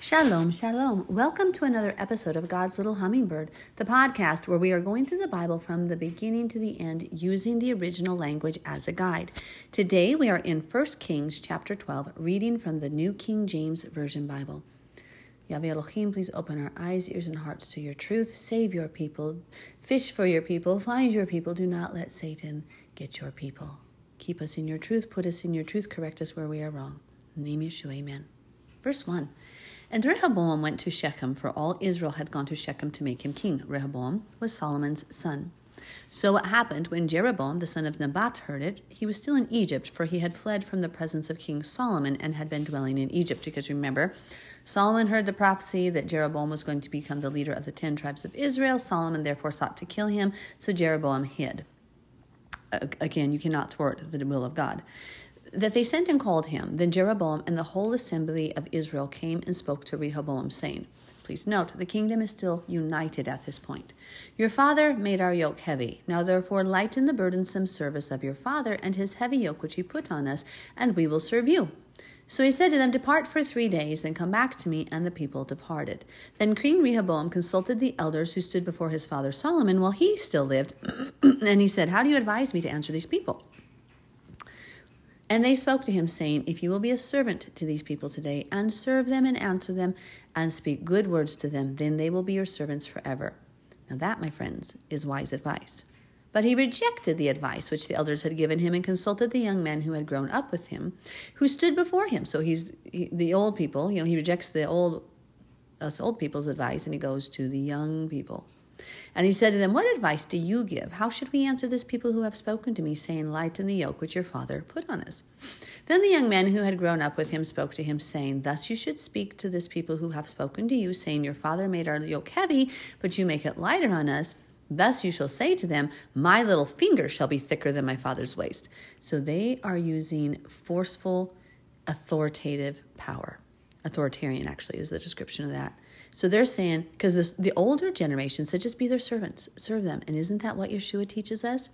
Shalom, shalom. Welcome to another episode of God's Little Hummingbird, the podcast where we are going through the Bible from the beginning to the end using the original language as a guide. Today we are in 1 Kings chapter 12, reading from the New King James Version Bible. Yahweh Elohim, please open our eyes, ears, and hearts to your truth. Save your people. Fish for your people. Find your people. Do not let Satan get your people. Keep us in your truth. Put us in your truth. Correct us where we are wrong. In the name Yeshua, amen. Verse 1. And Rehoboam went to Shechem, for all Israel had gone to Shechem to make him king. Rehoboam was Solomon's son. So it happened when Jeroboam the son of Nebat heard it, he was still in Egypt, for he had fled from the presence of King Solomon and had been dwelling in Egypt. Because remember, Solomon heard the prophecy that Jeroboam was going to become the leader of the ten tribes of Israel. Solomon therefore sought to kill him, so Jeroboam hid. Again, you cannot thwart the will of God that they sent and called him. Then Jeroboam and the whole assembly of Israel came and spoke to Rehoboam, saying, Please note, the kingdom is still united at this point. Your father made our yoke heavy. Now therefore lighten the burdensome service of your father and his heavy yoke which he put on us, and we will serve you. So he said to them, Depart for three days, then come back to me. And the people departed. Then King Rehoboam consulted the elders who stood before his father Solomon while he still lived. and he said, How do you advise me to answer these people? And they spoke to him, saying, If you will be a servant to these people today, and serve them and answer them, and speak good words to them, then they will be your servants forever. Now, that, my friends, is wise advice. But he rejected the advice which the elders had given him and consulted the young men who had grown up with him, who stood before him. So he's he, the old people, you know, he rejects the old us old people's advice and he goes to the young people. And he said to them, What advice do you give? How should we answer this people who have spoken to me, saying, Lighten the yoke which your father put on us? Then the young men who had grown up with him spoke to him, saying, Thus you should speak to this people who have spoken to you, saying, Your father made our yoke heavy, but you make it lighter on us. Thus you shall say to them, My little finger shall be thicker than my father's waist. So they are using forceful, authoritative power. Authoritarian, actually, is the description of that. So they're saying, because the older generation said, just be their servants, serve them. And isn't that what Yeshua teaches us?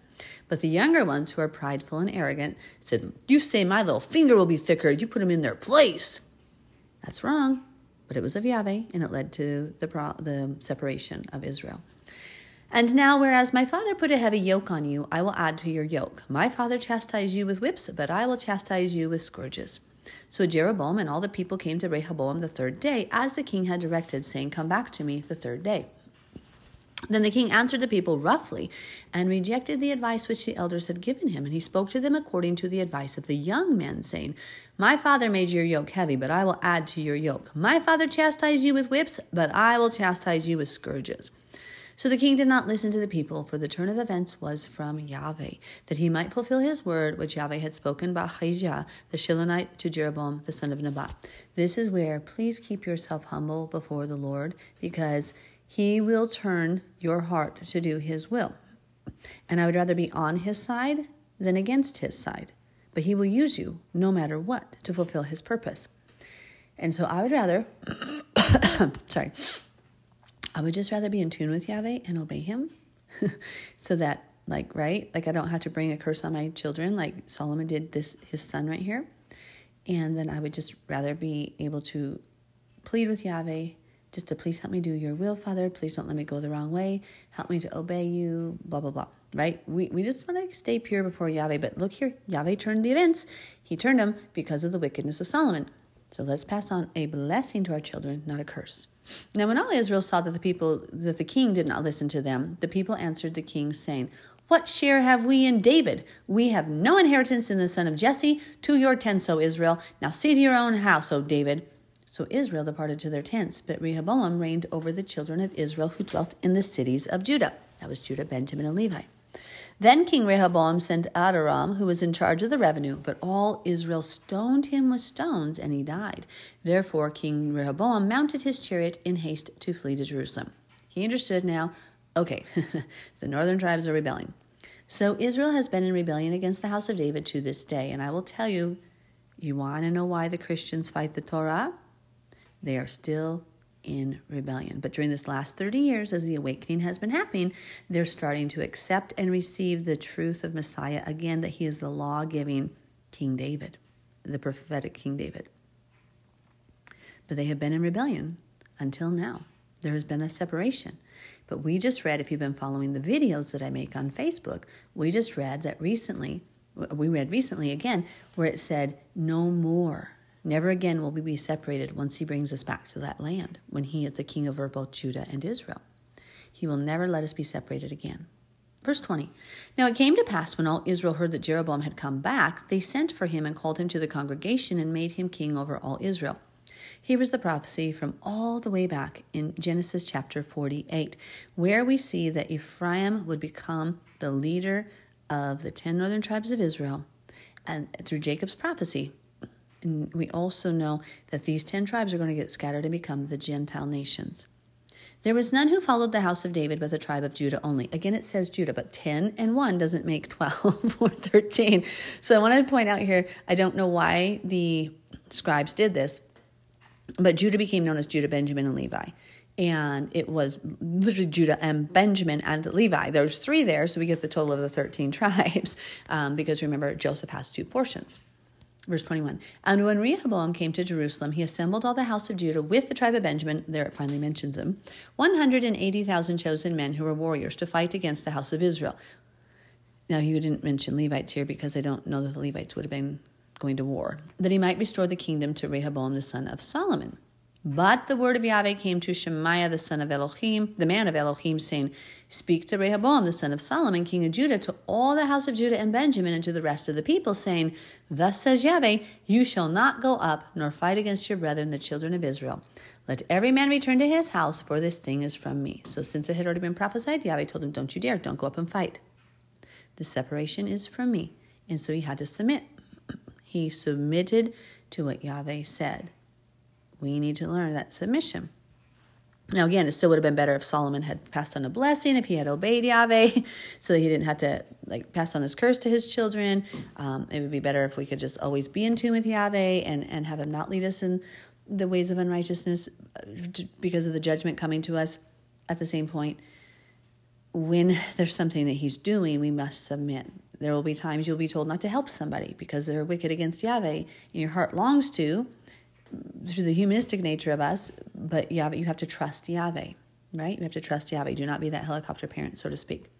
But the younger ones who are prideful and arrogant said, You say my little finger will be thicker, you put them in their place. That's wrong. But it was of Yahweh, and it led to the, the separation of Israel. And now, whereas my father put a heavy yoke on you, I will add to your yoke. My father chastised you with whips, but I will chastise you with scourges. So Jeroboam and all the people came to Rehoboam the third day, as the king had directed, saying, Come back to me the third day. Then the king answered the people roughly and rejected the advice which the elders had given him. And he spoke to them according to the advice of the young men, saying, My father made your yoke heavy, but I will add to your yoke. My father chastised you with whips, but I will chastise you with scourges. So the king did not listen to the people, for the turn of events was from Yahweh, that he might fulfill his word which Yahweh had spoken by Ahijah the Shilonite to Jeroboam the son of Nebat. This is where please keep yourself humble before the Lord, because he will turn your heart to do his will. And I would rather be on his side than against his side. But he will use you no matter what to fulfill his purpose. And so I would rather, sorry, I would just rather be in tune with Yahweh and obey Him so that, like, right? Like, I don't have to bring a curse on my children like Solomon did this, his son right here. And then I would just rather be able to plead with Yahweh just to please help me do your will, Father. Please don't let me go the wrong way. Help me to obey you, blah, blah, blah. Right? We, we just want to stay pure before Yahweh. But look here, Yahweh turned the events. He turned them because of the wickedness of Solomon. So let's pass on a blessing to our children, not a curse. Now, when all Israel saw that the people, that the king did not listen to them, the people answered the king, saying, What share have we in David? We have no inheritance in the son of Jesse. To your tents, O Israel. Now see to your own house, O David. So Israel departed to their tents, but Rehoboam reigned over the children of Israel who dwelt in the cities of Judah. That was Judah, Benjamin, and Levi. Then King Rehoboam sent Adoram, who was in charge of the revenue, but all Israel stoned him with stones, and he died. Therefore King Rehoboam mounted his chariot in haste to flee to Jerusalem. He understood now, okay, the northern tribes are rebelling. So Israel has been in rebellion against the house of David to this day, and I will tell you, you want to know why the Christians fight the Torah? They are still in rebellion. But during this last 30 years, as the awakening has been happening, they're starting to accept and receive the truth of Messiah again, that he is the law giving King David, the prophetic King David. but they have been in rebellion until now. There has been a separation. But we just read, if you've been following the videos that I make on Facebook, we just read that recently, we read recently again, where it said, No more. Never again will we be separated once he brings us back to that land, when he is the king over both Judah and Israel. He will never let us be separated again. Verse 20 Now it came to pass when all Israel heard that Jeroboam had come back, they sent for him and called him to the congregation and made him king over all Israel. Here is the prophecy from all the way back in Genesis chapter 48, where we see that Ephraim would become the leader of the 10 northern tribes of Israel and through Jacob's prophecy. And we also know that these 10 tribes are going to get scattered and become the Gentile nations. There was none who followed the house of David but the tribe of Judah only. Again, it says Judah, but 10 and 1 doesn't make 12 or 13. So I wanted to point out here I don't know why the scribes did this, but Judah became known as Judah, Benjamin, and Levi. And it was literally Judah and Benjamin and Levi. There's three there, so we get the total of the 13 tribes. Um, because remember, Joseph has two portions. Verse 21 And when Rehoboam came to Jerusalem, he assembled all the house of Judah with the tribe of Benjamin. There it finally mentions them 180,000 chosen men who were warriors to fight against the house of Israel. Now, he didn't mention Levites here because I don't know that the Levites would have been going to war, that he might restore the kingdom to Rehoboam the son of Solomon. But the word of Yahweh came to Shemaiah the son of Elohim, the man of Elohim, saying, Speak to Rehoboam the son of Solomon, king of Judah, to all the house of Judah and Benjamin, and to the rest of the people, saying, Thus says Yahweh, You shall not go up, nor fight against your brethren, the children of Israel. Let every man return to his house, for this thing is from me. So since it had already been prophesied, Yahweh told him, Don't you dare, don't go up and fight. The separation is from me. And so he had to submit. He submitted to what Yahweh said. We need to learn that submission. Now, again, it still would have been better if Solomon had passed on a blessing, if he had obeyed Yahweh, so that he didn't have to like pass on this curse to his children. Um, it would be better if we could just always be in tune with Yahweh and, and have him not lead us in the ways of unrighteousness uh, because of the judgment coming to us. At the same point, when there's something that he's doing, we must submit. There will be times you'll be told not to help somebody because they're wicked against Yahweh, and your heart longs to through the humanistic nature of us, but Yahweh, you have to trust Yahweh, right? You have to trust Yahweh. Do not be that helicopter parent, so to speak.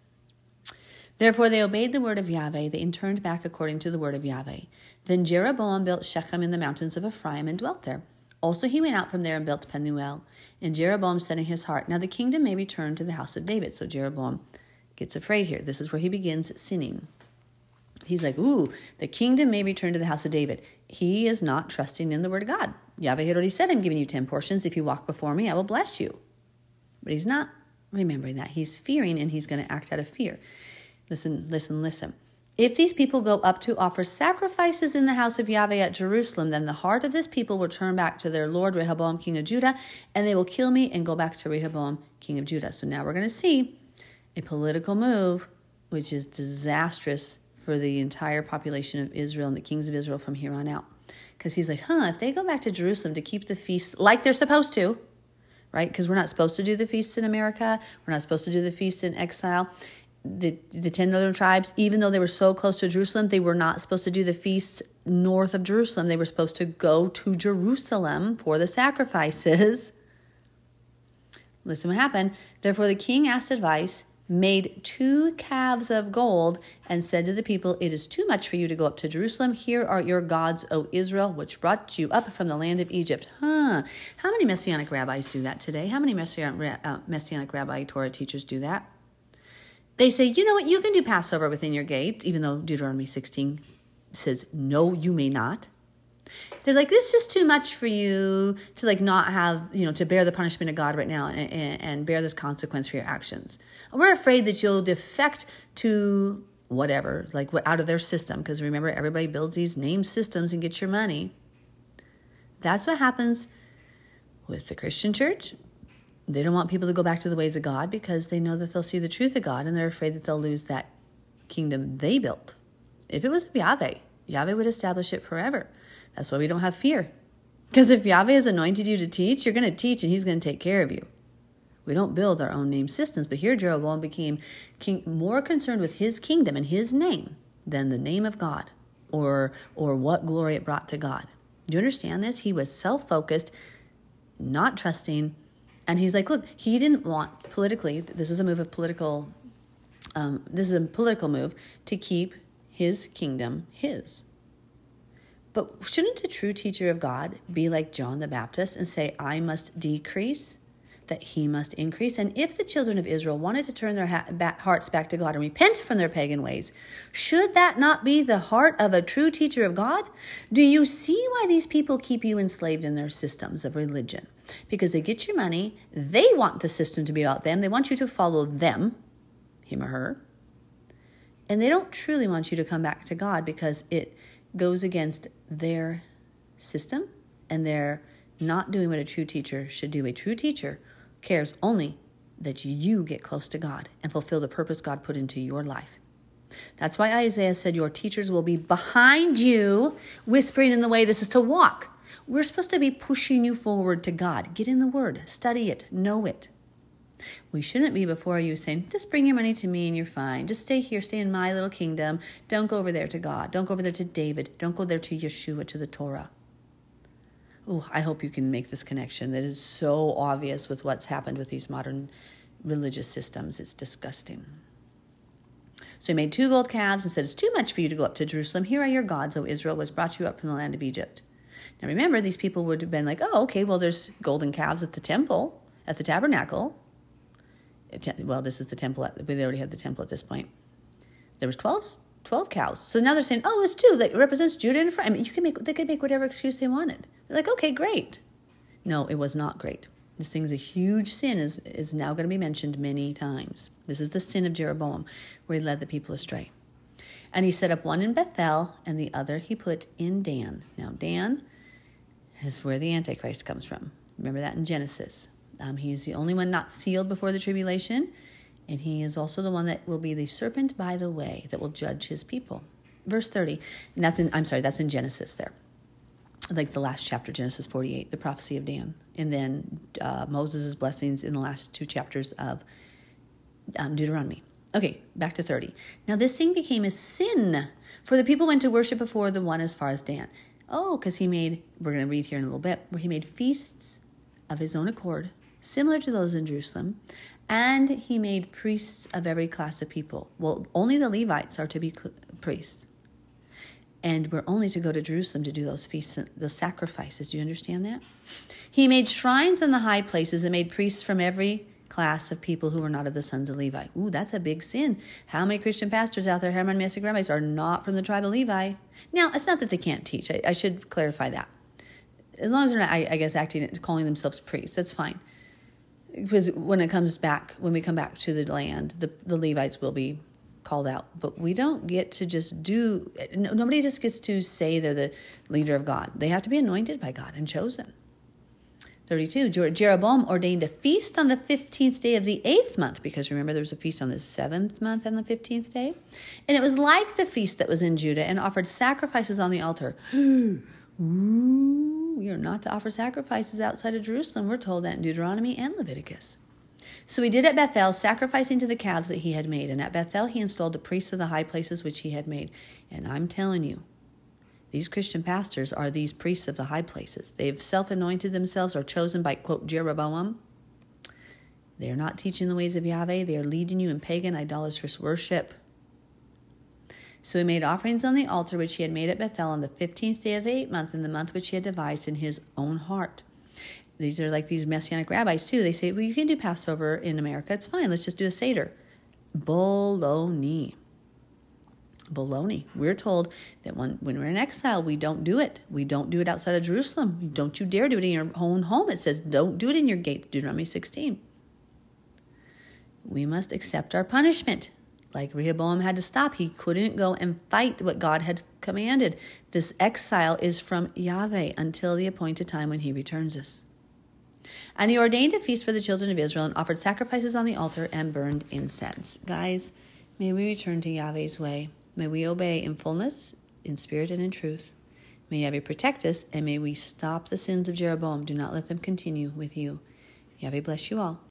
Therefore, they obeyed the word of Yahweh. They turned back according to the word of Yahweh. Then Jeroboam built Shechem in the mountains of Ephraim and dwelt there. Also, he went out from there and built Penuel. And Jeroboam said in his heart, Now the kingdom may return to the house of David. So Jeroboam gets afraid here. This is where he begins sinning. He's like, Ooh, the kingdom may return to the house of David. He is not trusting in the word of God. Yahweh had already said, I'm giving you 10 portions. If you walk before me, I will bless you. But he's not remembering that. He's fearing and he's going to act out of fear. Listen, listen, listen. If these people go up to offer sacrifices in the house of Yahweh at Jerusalem, then the heart of this people will turn back to their Lord Rehoboam, king of Judah, and they will kill me and go back to Rehoboam, king of Judah. So now we're going to see a political move which is disastrous for the entire population of Israel and the kings of Israel from here on out. Because he's like, huh, if they go back to Jerusalem to keep the feasts like they're supposed to, right? Because we're not supposed to do the feasts in America, we're not supposed to do the feasts in exile. The, the 10 northern tribes, even though they were so close to Jerusalem, they were not supposed to do the feasts north of Jerusalem. They were supposed to go to Jerusalem for the sacrifices. Listen what happened. Therefore, the king asked advice made two calves of gold and said to the people, It is too much for you to go up to Jerusalem. Here are your gods, O Israel, which brought you up from the land of Egypt. Huh. How many messianic rabbis do that today? How many messianic, uh, messianic rabbi Torah teachers do that? They say, You know what? You can do Passover within your gates, even though Deuteronomy 16 says, No, you may not they're like this is just too much for you to like not have you know to bear the punishment of god right now and, and, and bear this consequence for your actions. We're afraid that you'll defect to whatever like what out of their system. Because remember everybody builds these name systems and gets your money. That's what happens with the christian church. They don't want people to go back to the ways of god because they know that they'll see the truth of god and they're afraid that they'll lose that kingdom they built. If it was yahweh yahweh would establish it forever that's why we don't have fear. Because if Yahweh has anointed you to teach, you're going to teach and he's going to take care of you. We don't build our own name systems, but here Jeroboam became king, more concerned with his kingdom and his name than the name of God or, or what glory it brought to God. Do you understand this? He was self focused, not trusting. And he's like, look, he didn't want politically, this is a move of political, um, this is a political move to keep his kingdom his. But shouldn't a true teacher of God be like John the Baptist and say, I must decrease, that he must increase? And if the children of Israel wanted to turn their hearts back to God and repent from their pagan ways, should that not be the heart of a true teacher of God? Do you see why these people keep you enslaved in their systems of religion? Because they get your money, they want the system to be about them, they want you to follow them, him or her, and they don't truly want you to come back to God because it goes against their system and they're not doing what a true teacher should do. A true teacher cares only that you get close to God and fulfill the purpose God put into your life. That's why Isaiah said, Your teachers will be behind you, whispering in the way this is to walk. We're supposed to be pushing you forward to God. Get in the Word, study it, know it. We shouldn't be before you saying, just bring your money to me and you're fine. Just stay here, stay in my little kingdom. Don't go over there to God. Don't go over there to David. Don't go there to Yeshua, to the Torah. Oh, I hope you can make this connection. That is so obvious with what's happened with these modern religious systems. It's disgusting. So he made two gold calves and said, It's too much for you to go up to Jerusalem. Here are your gods, O Israel, was brought you up from the land of Egypt. Now remember, these people would have been like, Oh, okay, well, there's golden calves at the temple, at the tabernacle well, this is the temple. At, they already had the temple at this point. There was 12, 12 cows. So now they're saying, oh, it's two. That represents Judah and Ephraim. I mean, you can make, they could make whatever excuse they wanted. They're like, okay, great. No, it was not great. This thing's a huge sin, is, is now going to be mentioned many times. This is the sin of Jeroboam, where he led the people astray. And he set up one in Bethel, and the other he put in Dan. Now, Dan is where the Antichrist comes from. Remember that in Genesis. Um, he is the only one not sealed before the tribulation, and he is also the one that will be the serpent by the way that will judge his people. Verse 30, and that's in, I'm sorry, that's in Genesis there. Like the last chapter, Genesis 48, the prophecy of Dan. And then uh, Moses' blessings in the last two chapters of um, Deuteronomy. Okay, back to 30. Now this thing became a sin, for the people went to worship before the one as far as Dan. Oh, because he made, we're going to read here in a little bit, where he made feasts of his own accord similar to those in Jerusalem, and he made priests of every class of people. Well, only the Levites are to be priests. And we're only to go to Jerusalem to do those feasts, those sacrifices. Do you understand that? He made shrines in the high places and made priests from every class of people who were not of the sons of Levi. Ooh, that's a big sin. How many Christian pastors out there, Herman Messick rabbis, are not from the tribe of Levi? Now, it's not that they can't teach. I, I should clarify that. As long as they're not, I, I guess, acting, calling themselves priests, that's fine because when it comes back, when we come back to the land, the, the Levites will be called out. But we don't get to just do, nobody just gets to say they're the leader of God. They have to be anointed by God and chosen. 32, Jeroboam ordained a feast on the 15th day of the eighth month, because remember there was a feast on the seventh month and the 15th day. And it was like the feast that was in Judah and offered sacrifices on the altar. Ooh we are not to offer sacrifices outside of Jerusalem. We're told that in Deuteronomy and Leviticus. So he did at Bethel, sacrificing to the calves that he had made. And at Bethel, he installed the priests of the high places which he had made. And I'm telling you, these Christian pastors are these priests of the high places. They've self anointed themselves or chosen by, quote, Jeroboam. They are not teaching the ways of Yahweh. They are leading you in pagan, idolatrous worship. So he made offerings on the altar which he had made at Bethel on the fifteenth day of the eighth month, in the month which he had devised in his own heart. These are like these messianic rabbis too. They say, well, you can do Passover in America. It's fine. Let's just do a Seder. Baloney. Baloney. We're told that when, when we're in exile, we don't do it. We don't do it outside of Jerusalem. Don't you dare do it in your own home. It says, don't do it in your gate, Deuteronomy 16. We must accept our punishment. Like Rehoboam had to stop. He couldn't go and fight what God had commanded. This exile is from Yahweh until the appointed time when he returns us. And he ordained a feast for the children of Israel and offered sacrifices on the altar and burned incense. Guys, may we return to Yahweh's way. May we obey in fullness, in spirit, and in truth. May Yahweh protect us, and may we stop the sins of Jeroboam. Do not let them continue with you. Yahweh bless you all.